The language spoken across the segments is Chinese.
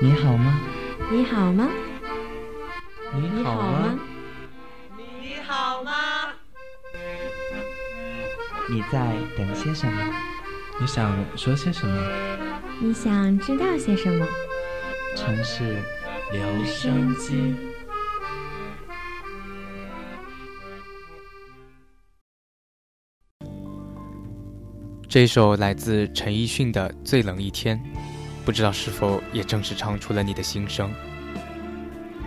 你好吗？你好吗？你好吗？你好吗？你在等些什么？你想说些什么？你想知道些什么？城市留声机。这首来自陈奕迅的《最冷一天》。不知道是否也正是唱出了你的心声。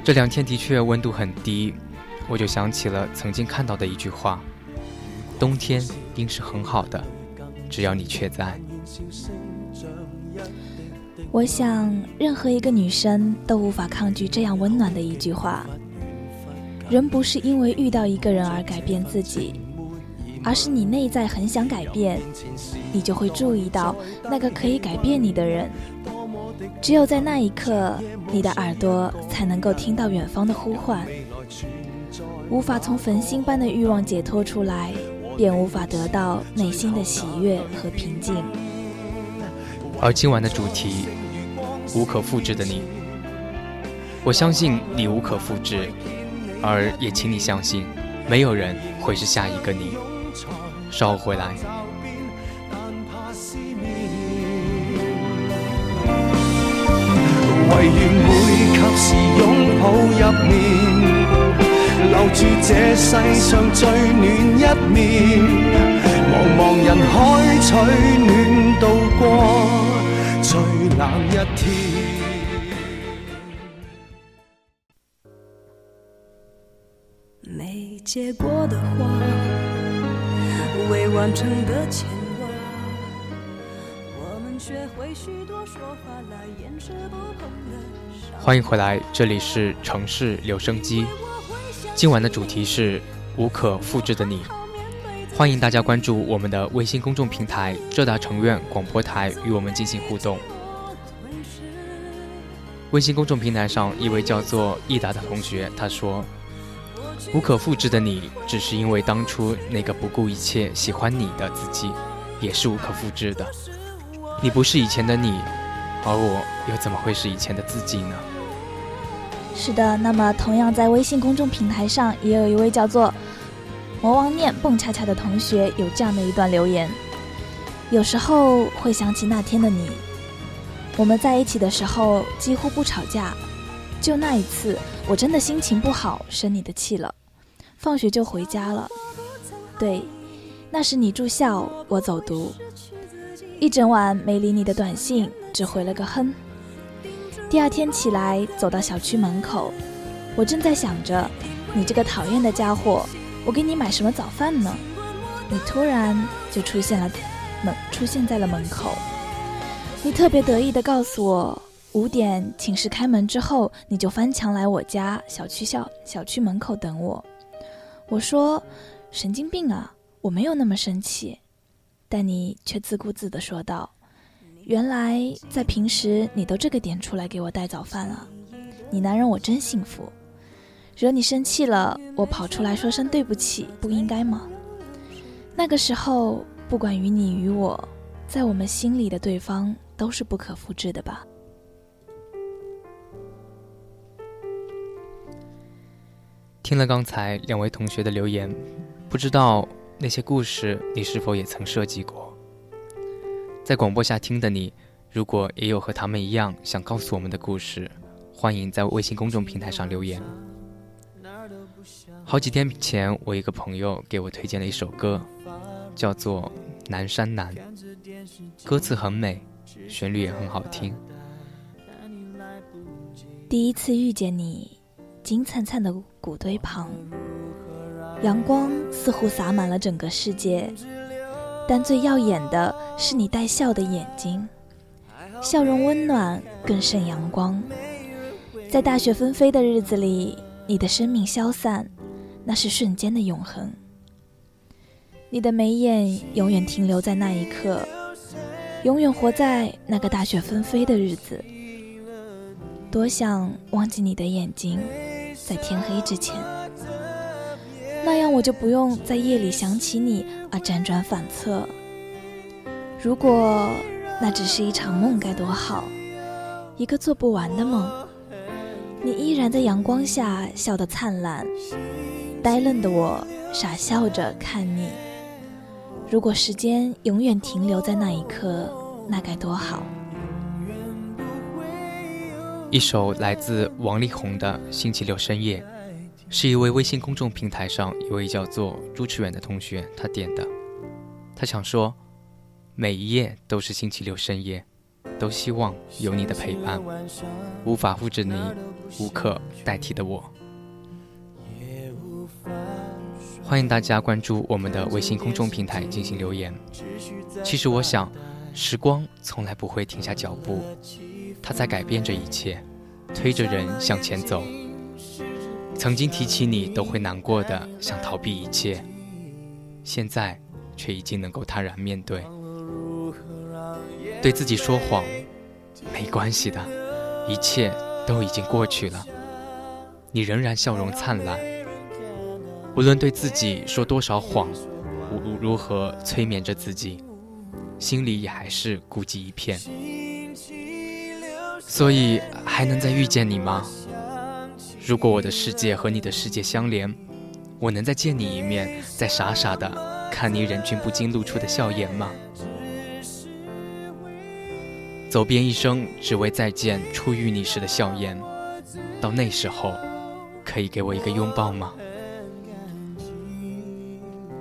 这两天的确温度很低，我就想起了曾经看到的一句话：冬天应是很好的，只要你却在。我想，任何一个女生都无法抗拒这样温暖的一句话。人不是因为遇到一个人而改变自己，而是你内在很想改变，你就会注意到那个可以改变你的人。只有在那一刻，你的耳朵才能够听到远方的呼唤。无法从焚心般的欲望解脱出来，便无法得到内心的喜悦和平静。而今晚的主题，无可复制的你。我相信你无可复制，而也请你相信，没有人会是下一个你。稍后回来。唯愿每及时拥抱入眠，留住这世上最暖一面。茫茫人海取暖，度过最冷一天。没结果的花，未完成的牵。欢迎回来，这里是城市留声机。今晚的主题是无可复制的你。欢迎大家关注我们的微信公众平台“浙大城院广播台”，与我们进行互动。微信公众平台上一位叫做益达的同学他说：“无可复制的你，只是因为当初那个不顾一切喜欢你的自己，也是无可复制的。”你不是以前的你，而我又怎么会是以前的自己呢？是的，那么同样在微信公众平台上，也有一位叫做“魔王念蹦恰恰”的同学有这样的一段留言：有时候会想起那天的你，我们在一起的时候几乎不吵架，就那一次，我真的心情不好，生你的气了，放学就回家了。对，那时你住校，我走读。一整晚没理你的短信，只回了个哼。第二天起来，走到小区门口，我正在想着，你这个讨厌的家伙，我给你买什么早饭呢？你突然就出现了门，出现在了门口。你特别得意地告诉我，五点寝室开门之后，你就翻墙来我家小区校小区门口等我。我说，神经病啊，我没有那么生气。但你却自顾自地说道：“原来在平时你都这个点出来给我带早饭了，你男人我真幸福。惹你生气了，我跑出来说声对不起，不应该吗？那个时候，不管于你与我，在我们心里的对方都是不可复制的吧？”听了刚才两位同学的留言，不知道。那些故事，你是否也曾设计过？在广播下听的你，如果也有和他们一样想告诉我们的故事，欢迎在微信公众平台上留言。好几天前，我一个朋友给我推荐了一首歌，叫做《南山南》，歌词很美，旋律也很好听。第一次遇见你，金灿灿的谷堆旁。阳光似乎洒满了整个世界，但最耀眼的是你带笑的眼睛，笑容温暖更胜阳光。在大雪纷飞的日子里，你的生命消散，那是瞬间的永恒。你的眉眼永远停留在那一刻，永远活在那个大雪纷飞的日子。多想忘记你的眼睛，在天黑之前。那样我就不用在夜里想起你而辗转反侧。如果那只是一场梦，该多好！一个做不完的梦。你依然在阳光下笑得灿烂，呆愣的我傻笑着看你。如果时间永远停留在那一刻，那该多好。一首来自王力宏的《星期六深夜》，是一位微信公众平台上一位叫做朱驰远的同学他点的。他想说，每一夜都是星期六深夜。都希望有你的陪伴，无法复制你，无可代替的我。欢迎大家关注我们的微信公众平台进行留言。其实我想，时光从来不会停下脚步，他在改变着一切，推着人向前走。曾经提起你都会难过的，想逃避一切，现在却已经能够坦然面对。对自己说谎，没关系的，一切都已经过去了。你仍然笑容灿烂。无论对自己说多少谎，无如何催眠着自己，心里也还是孤寂一片。所以还能再遇见你吗？如果我的世界和你的世界相连，我能再见你一面，再傻傻的看你忍俊不禁露出的笑颜吗？走遍一生，只为再见初遇你时的笑颜。到那时候，可以给我一个拥抱吗？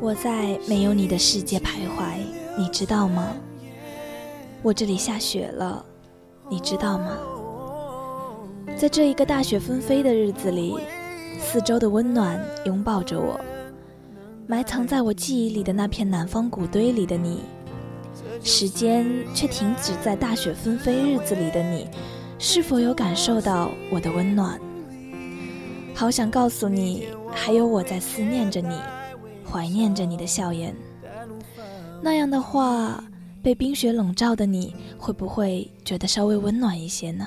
我在没有你的世界徘徊，你知道吗？我这里下雪了，你知道吗？在这一个大雪纷飞的日子里，四周的温暖拥抱着我，埋藏在我记忆里的那片南方谷堆里的你。时间却停止在大雪纷飞日子里的你，是否有感受到我的温暖？好想告诉你，还有我在思念着你，怀念着你的笑颜。那样的话，被冰雪笼罩的你会不会觉得稍微温暖一些呢？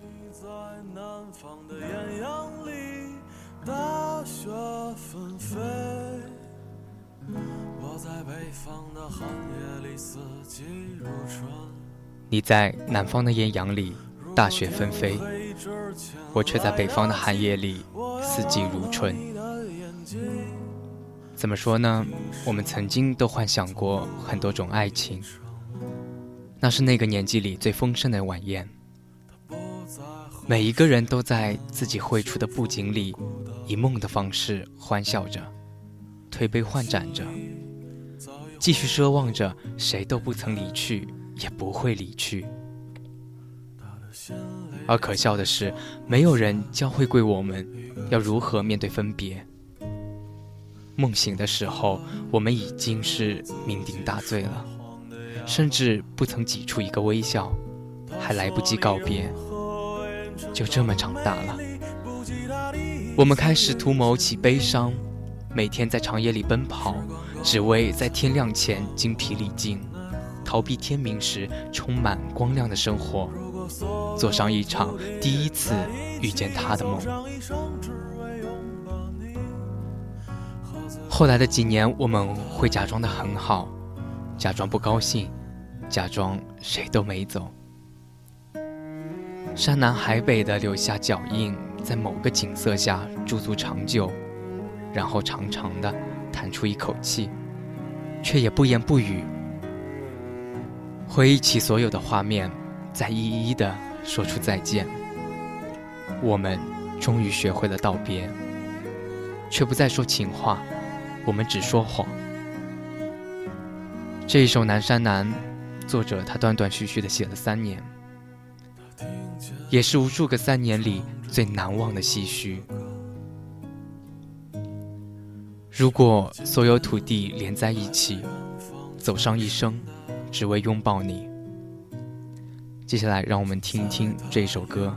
你在南方的艳阳里大雪纷飞我在北方的寒夜里四季如春你在南方的艳阳里大雪纷飞我却在北方的寒夜里四季如春。怎么说呢？我们曾经都幻想过很多种爱情，那是那个年纪里最丰盛的晚宴。每一个人都在自己绘出的布景里，以梦的方式欢笑着，推杯换盏着。继续奢望着，谁都不曾离去，也不会离去。而可笑的是，没有人教会过我们，要如何面对分别。梦醒的时候，我们已经是酩酊大醉了，甚至不曾挤出一个微笑，还来不及告别，就这么长大了。我们开始图谋起悲伤，每天在长夜里奔跑。只为在天亮前精疲力尽，逃避天明时充满光亮的生活，做上一场第一次遇见他的梦。后来的几年，我们会假装的很好，假装不高兴，假装谁都没走，山南海北的留下脚印，在某个景色下驻足长久，然后长长的。叹出一口气，却也不言不语。回忆起所有的画面，再一一的说出再见。我们终于学会了道别，却不再说情话，我们只说谎。这一首《南山南》，作者他断断续续的写了三年，也是无数个三年里最难忘的唏嘘。如果所有土地连在一起，走上一生，只为拥抱你。接下来，让我们听一听这首歌。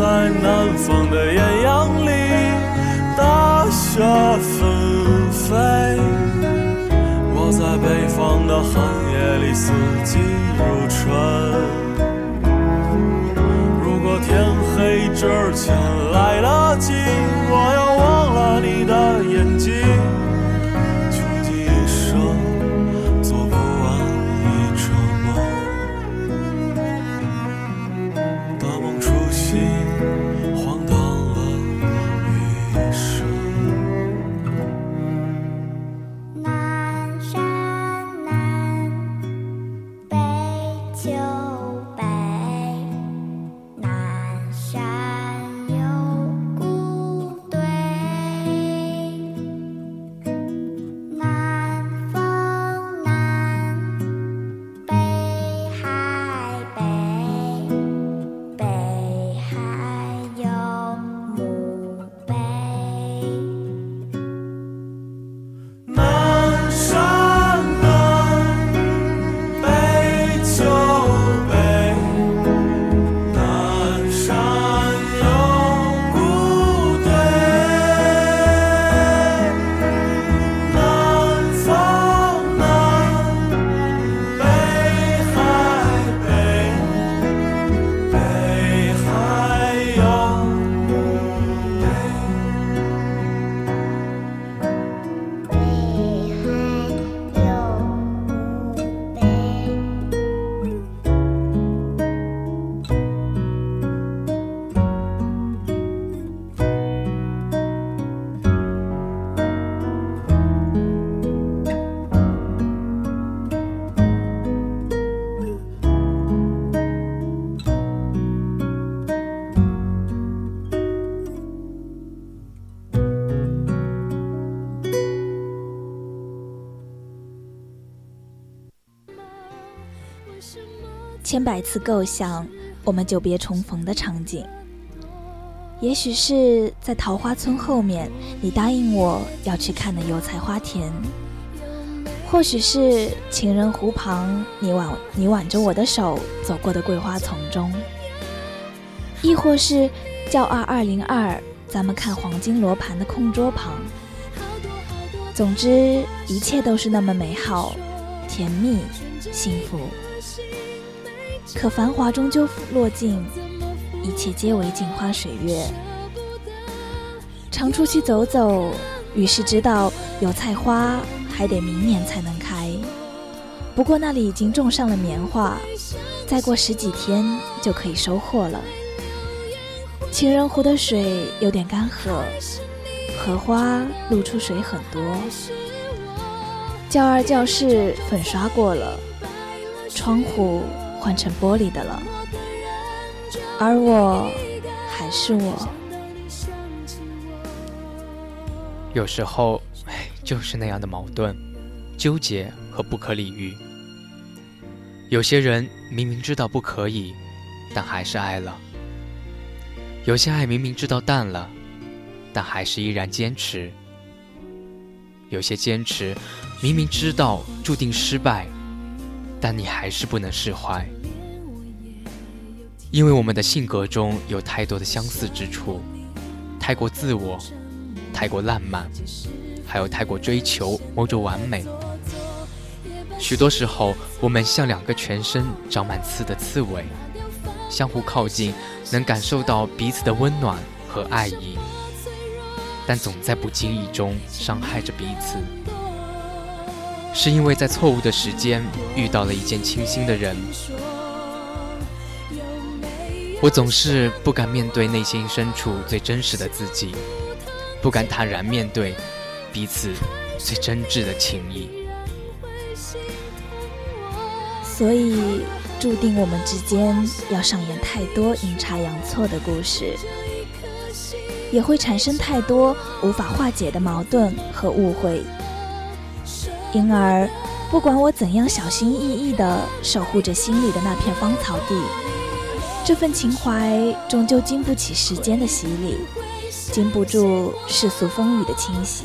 在南方的艳阳里，大雪纷飞；我在北方的寒夜里，四季如春。如果天黑之前来得及，千百次构想，我们久别重逢的场景。也许是在桃花村后面，你答应我要去看的油菜花田；或许是情人湖旁，你挽你挽着我的手走过的桂花丛中；亦或是叫二二零二，咱们看黄金罗盘的空桌旁。总之，一切都是那么美好、甜蜜、幸福。可繁华终究落尽，一切皆为镜花水月。常出去走走，于是知道油菜花还得明年才能开。不过那里已经种上了棉花，再过十几天就可以收获了。情人湖的水有点干涸，荷花露出水很多。教二教室粉刷过了，窗户。换成玻璃的了，而我还是我。有时候，哎就是那样的矛盾、纠结和不可理喻。有些人明明知道不可以，但还是爱了；有些爱明明知道淡了，但还是依然坚持；有些坚持明明知道注定失败。但你还是不能释怀，因为我们的性格中有太多的相似之处，太过自我，太过浪漫，还有太过追求某种完美。许多时候，我们像两个全身长满刺的刺猬，相互靠近，能感受到彼此的温暖和爱意，但总在不经意中伤害着彼此。是因为在错误的时间遇到了一见倾心的人，我总是不敢面对内心深处最真实的自己，不敢坦然面对彼此最真挚的情谊，所以注定我们之间要上演太多阴差阳错的故事，也会产生太多无法化解的矛盾和误会。因而，不管我怎样小心翼翼地守护着心里的那片芳草地，这份情怀终究经不起时间的洗礼，经不住世俗风雨的侵袭，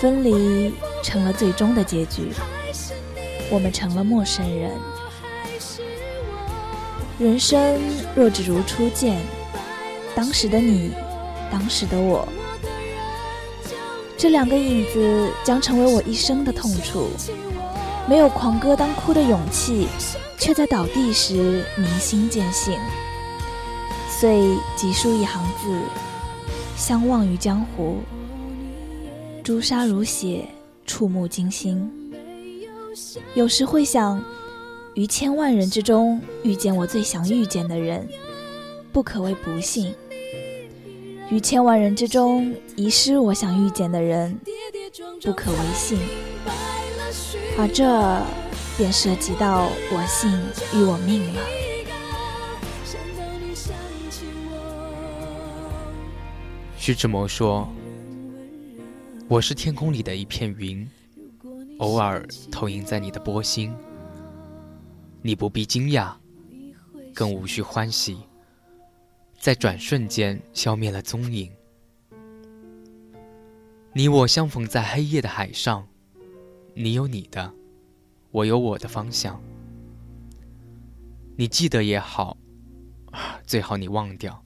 分离成了最终的结局。我们成了陌生人。人生若只如初见，当时的你，当时的我，这两个影子将成为我一生的痛楚。没有狂歌当哭的勇气，却在倒地时明心见性。遂急书一行字：相忘于江湖。朱砂如血，触目惊心。有时会想，于千万人之中遇见我最想遇见的人，不可谓不幸；于千万人之中遗失我想遇见的人，不可为信。而这便涉及到我姓与我命了。徐志摩说：“我是天空里的一片云，偶尔投影在你的波心。你不必惊讶，更无需欢喜，在转瞬间消灭了踪影。你我相逢在黑夜的海上。”你有你的，我有我的方向。你记得也好，最好你忘掉，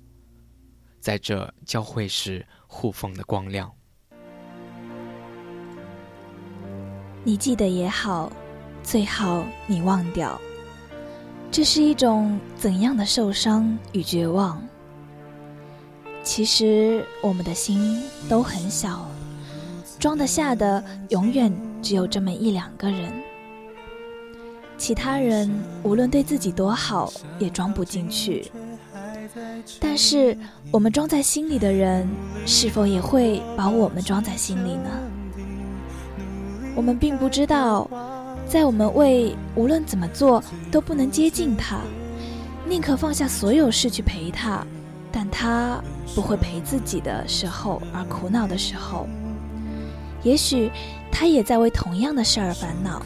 在这交汇时互放的光亮。你记得也好，最好你忘掉，这是一种怎样的受伤与绝望？其实我们的心都很小，装得下的永远。只有这么一两个人，其他人无论对自己多好，也装不进去。但是，我们装在心里的人，是否也会把我们装在心里呢？我们并不知道，在我们为无论怎么做都不能接近他，宁可放下所有事去陪他，但他不会陪自己的时候而苦恼的时候，也许。他也在为同样的事儿烦恼，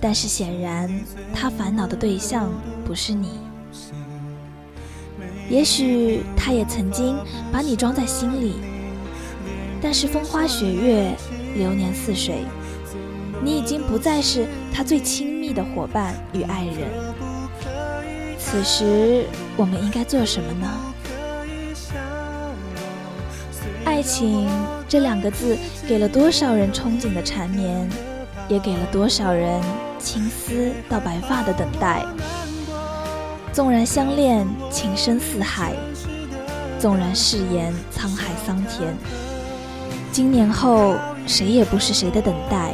但是显然他烦恼的对象不是你。也许他也曾经把你装在心里，但是风花雪月，流年似水，你已经不再是他最亲密的伙伴与爱人。此时我们应该做什么呢？爱情这两个字，给了多少人憧憬的缠绵，也给了多少人青丝到白发的等待。纵然相恋情深似海，纵然誓言沧海桑田，经年后谁也不是谁的等待，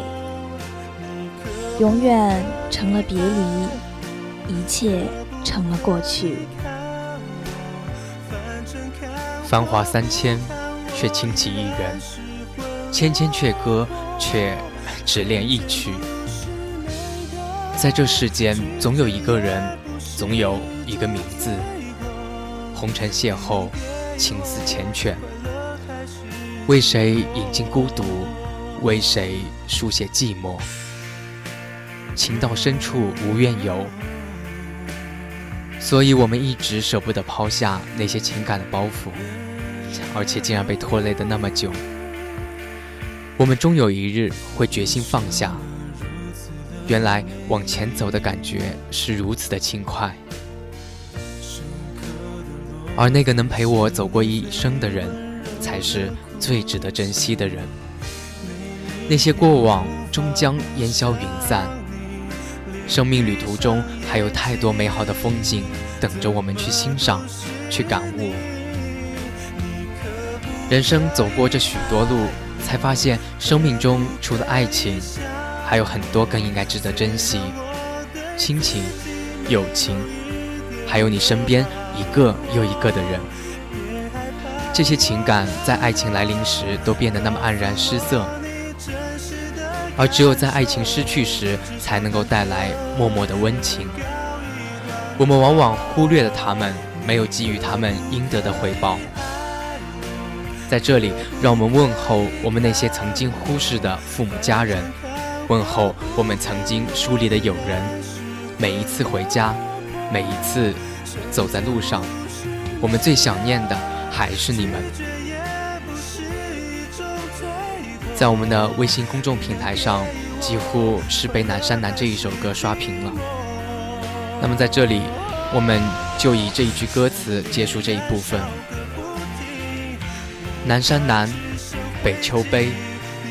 永远成了别离，一切成了过去。繁华三千。却倾其一人，千千阙歌，却只恋一曲。在这世间，总有一个人，总有一个名字。红尘邂逅，情似缱绻。为谁饮尽孤独？为谁书写寂寞？情到深处无怨尤。所以我们一直舍不得抛下那些情感的包袱。而且竟然被拖累的那么久，我们终有一日会决心放下。原来往前走的感觉是如此的轻快，而那个能陪我走过一生的人，才是最值得珍惜的人。那些过往终将烟消云散，生命旅途中还有太多美好的风景等着我们去欣赏，去感悟。人生走过这许多路，才发现生命中除了爱情，还有很多更应该值得珍惜：亲情、友情，还有你身边一个又一个的人。这些情感在爱情来临时都变得那么黯然失色，而只有在爱情失去时，才能够带来默默的温情。我们往往忽略了他们，没有给予他们应得的回报。在这里，让我们问候我们那些曾经忽视的父母家人，问候我们曾经疏离的友人。每一次回家，每一次走在路上，我们最想念的还是你们。在我们的微信公众平台上，几乎是被《南山南》这一首歌刷屏了。那么在这里，我们就以这一句歌词结束这一部分：南山南，北丘碑，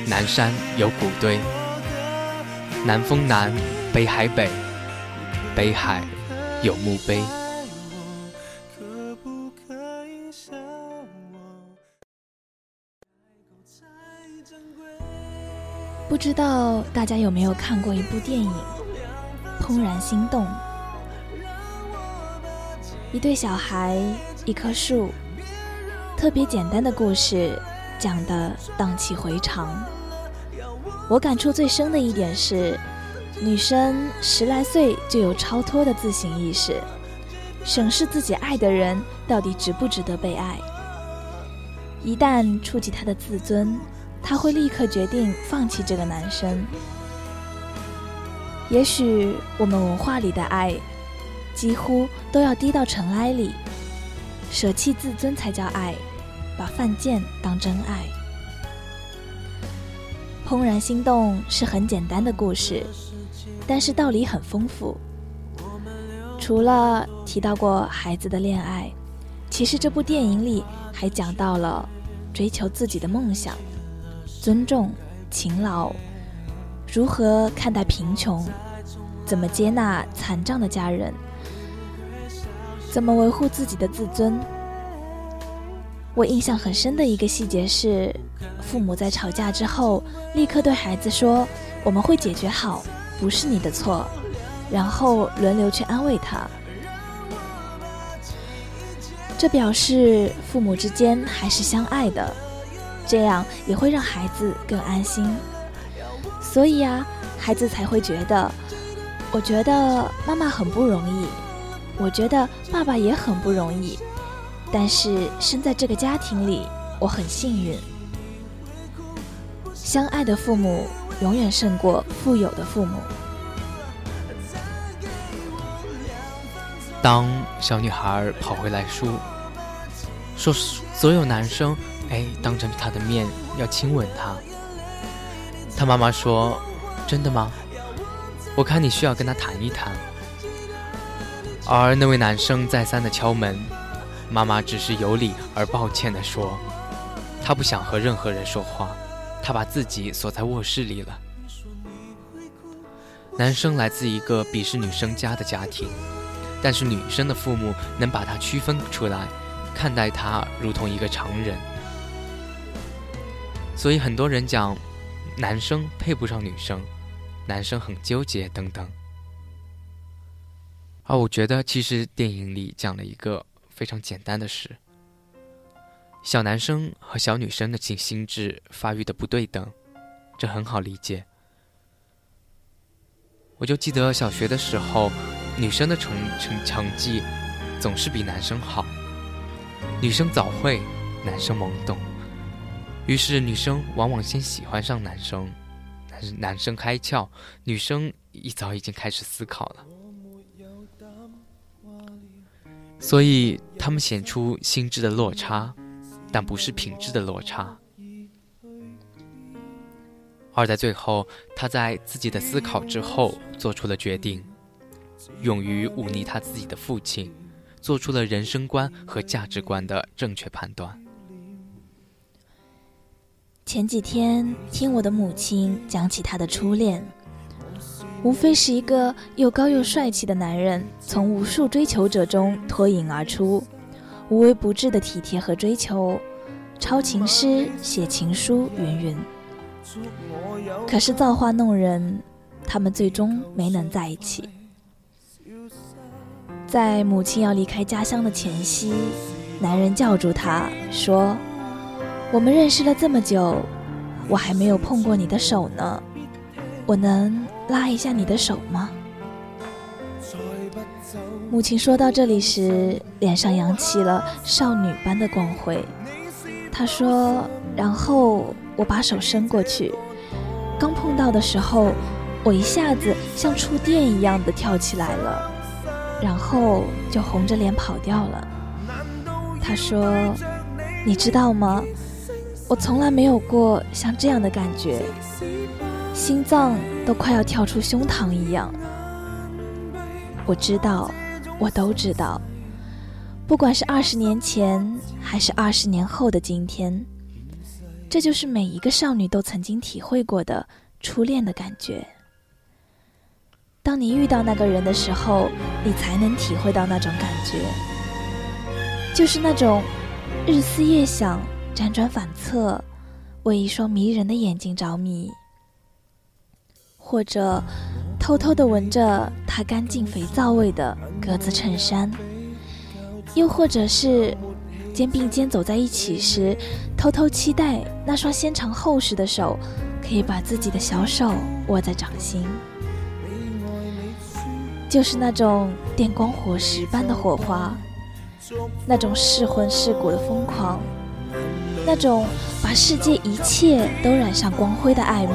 南山有古堆。南风南，北海北，北海有墓碑。不知道大家有没有看过一部电影《怦然心动》？一对小孩，一棵树，特别简单的故事，讲的荡气回肠。我感触最深的一点是，女生十来岁就有超脱的自省意识，审视自己爱的人到底值不值得被爱。一旦触及她的自尊，她会立刻决定放弃这个男生。也许我们文化里的爱，几乎都要低到尘埃里，舍弃自尊才叫爱，把犯贱当真爱。怦然心动是很简单的故事，但是道理很丰富。除了提到过孩子的恋爱，其实这部电影里还讲到了追求自己的梦想、尊重、勤劳、如何看待贫穷、怎么接纳残障的家人、怎么维护自己的自尊。我印象很深的一个细节是，父母在吵架之后，立刻对孩子说：“我们会解决好，不是你的错。”然后轮流去安慰他。这表示父母之间还是相爱的，这样也会让孩子更安心。所以啊，孩子才会觉得，我觉得妈妈很不容易，我觉得爸爸也很不容易。但是生在这个家庭里，我很幸运。相爱的父母永远胜过富有的父母。当小女孩跑回来说：“说所有男生，哎，当着她的面要亲吻她。”她妈妈说：“真的吗？我看你需要跟他谈一谈。”而那位男生再三的敲门。妈妈只是有理而抱歉地说：“她不想和任何人说话，她把自己锁在卧室里了。”男生来自一个鄙视女生家的家庭，但是女生的父母能把他区分出来，看待他如同一个常人。所以很多人讲，男生配不上女生，男生很纠结等等。而我觉得，其实电影里讲了一个。非常简单的事，小男生和小女生的心心智发育的不对等，这很好理解。我就记得小学的时候，女生的成成成绩总是比男生好，女生早会，男生懵懂，于是女生往往先喜欢上男生，但是男生开窍，女生一早已经开始思考了。所以他们显出心智的落差，但不是品质的落差。而在最后，他在自己的思考之后做出了决定，勇于忤逆他自己的父亲，做出了人生观和价值观的正确判断。前几天听我的母亲讲起她的初恋。无非是一个又高又帅气的男人，从无数追求者中脱颖而出，无微不至的体贴和追求，抄情诗、写情书，云云。可是造化弄人，他们最终没能在一起。在母亲要离开家乡的前夕，男人叫住她说：“我们认识了这么久，我还没有碰过你的手呢，我能？”拉一下你的手吗？母亲说到这里时，脸上扬起了少女般的光辉。她说：“然后我把手伸过去，刚碰到的时候，我一下子像触电一样的跳起来了。然后就红着脸跑掉了。她说：“你知道吗？我从来没有过像这样的感觉，心脏都快要跳出胸膛一样。”我知道，我都知道。不管是二十年前，还是二十年后的今天，这就是每一个少女都曾经体会过的初恋的感觉。当你遇到那个人的时候，你才能体会到那种感觉，就是那种日思夜想、辗转反侧，为一双迷人的眼睛着迷，或者偷偷的闻着他干净肥皂味的格子衬衫，又或者是肩并肩走在一起时，偷偷期待那双纤长厚实的手可以把自己的小手握在掌心。就是那种电光火石般的火花，那种噬魂噬骨的疯狂，那种把世界一切都染上光辉的爱慕，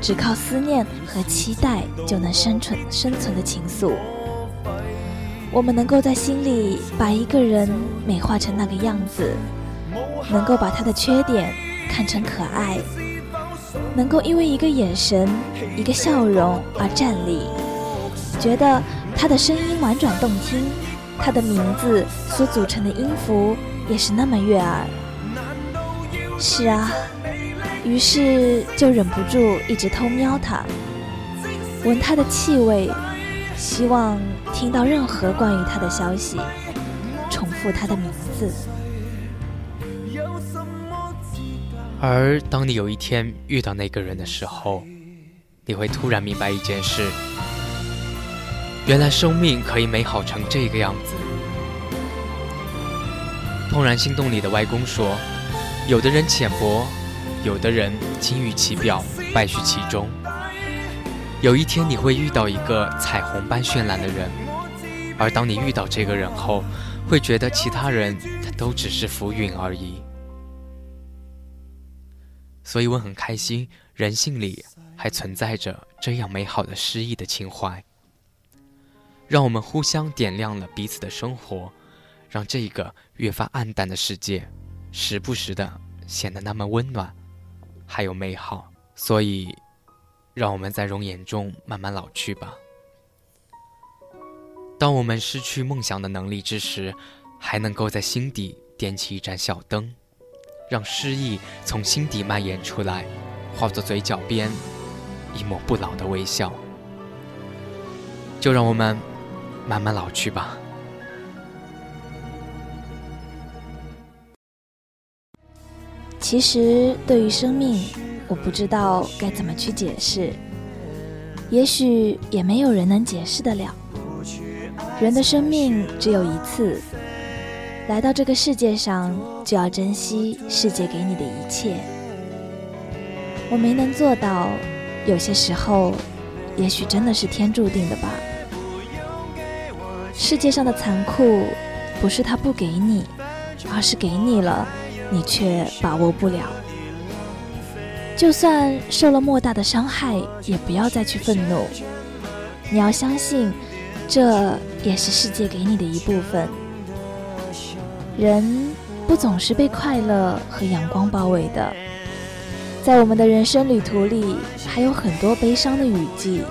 只靠思念和期待就能生存生存的情愫。我们能够在心里把一个人美化成那个样子，能够把他的缺点看成可爱，能够因为一个眼神、一个笑容而站立。觉得他的声音婉转动听，他的名字所组成的音符也是那么悦耳。是啊，于是就忍不住一直偷瞄他，闻他的气味，希望听到任何关于他的消息，重复他的名字。而当你有一天遇到那个人的时候，你会突然明白一件事。原来生命可以美好成这个样子。怦然心动里的外公说：“有的人浅薄，有的人金玉其表，败絮其中。有一天你会遇到一个彩虹般绚烂的人，而当你遇到这个人后，会觉得其他人他都只是浮云而已。所以我很开心，人性里还存在着这样美好的诗意的情怀。”让我们互相点亮了彼此的生活，让这个越发暗淡的世界，时不时的显得那么温暖，还有美好。所以，让我们在容颜中慢慢老去吧。当我们失去梦想的能力之时，还能够在心底点起一盏小灯，让诗意从心底蔓延出来，化作嘴角边一抹不老的微笑。就让我们。慢慢老去吧。其实，对于生命，我不知道该怎么去解释。也许也没有人能解释得了。人的生命只有一次，来到这个世界上，就要珍惜世界给你的一切。我没能做到，有些时候，也许真的是天注定的吧。世界上的残酷，不是他不给你，而是给你了，你却把握不了。就算受了莫大的伤害，也不要再去愤怒。你要相信，这也是世界给你的一部分。人不总是被快乐和阳光包围的，在我们的人生旅途里，还有很多悲伤的雨季。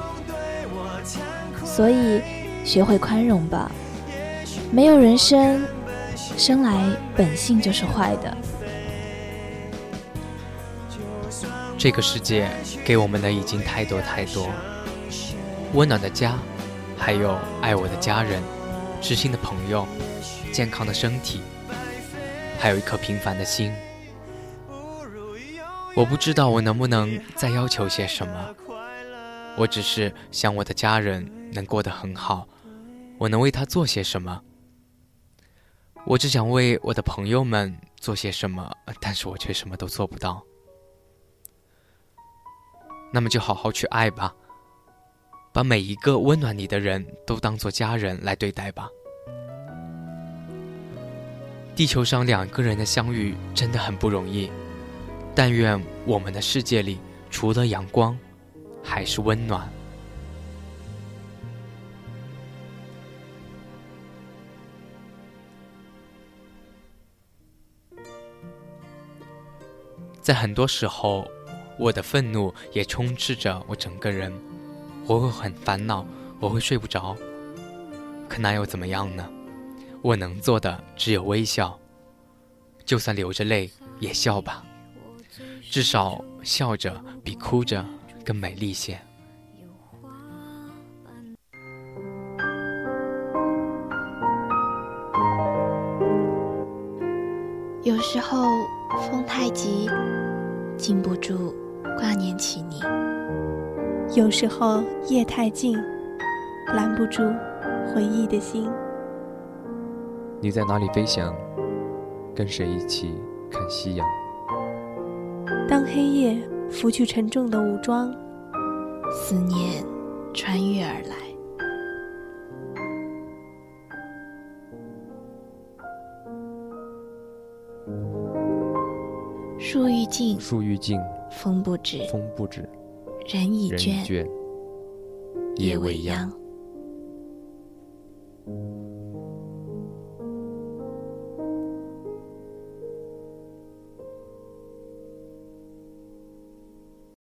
所以。学会宽容吧，没有人生生来本性就是坏的。这个世界给我们的已经太多太多，温暖的家，还有爱我的家人，知心的朋友，健康的身体，还有一颗平凡的心。我不知道我能不能再要求些什么，我只是想我的家人能过得很好。我能为他做些什么？我只想为我的朋友们做些什么，但是我却什么都做不到。那么就好好去爱吧，把每一个温暖你的人都当做家人来对待吧。地球上两个人的相遇真的很不容易，但愿我们的世界里除了阳光，还是温暖。在很多时候，我的愤怒也充斥着我整个人，我会很烦恼，我会睡不着。可那又怎么样呢？我能做的只有微笑，就算流着泪也笑吧，至少笑着比哭着更美丽些。有时候风太急，禁不住挂念起你；有时候夜太静，拦不住回忆的心。你在哪里飞翔？跟谁一起看夕阳？当黑夜拂去沉重的武装，思念穿越而来。树欲静，风不止，风不止，人已倦，夜未央。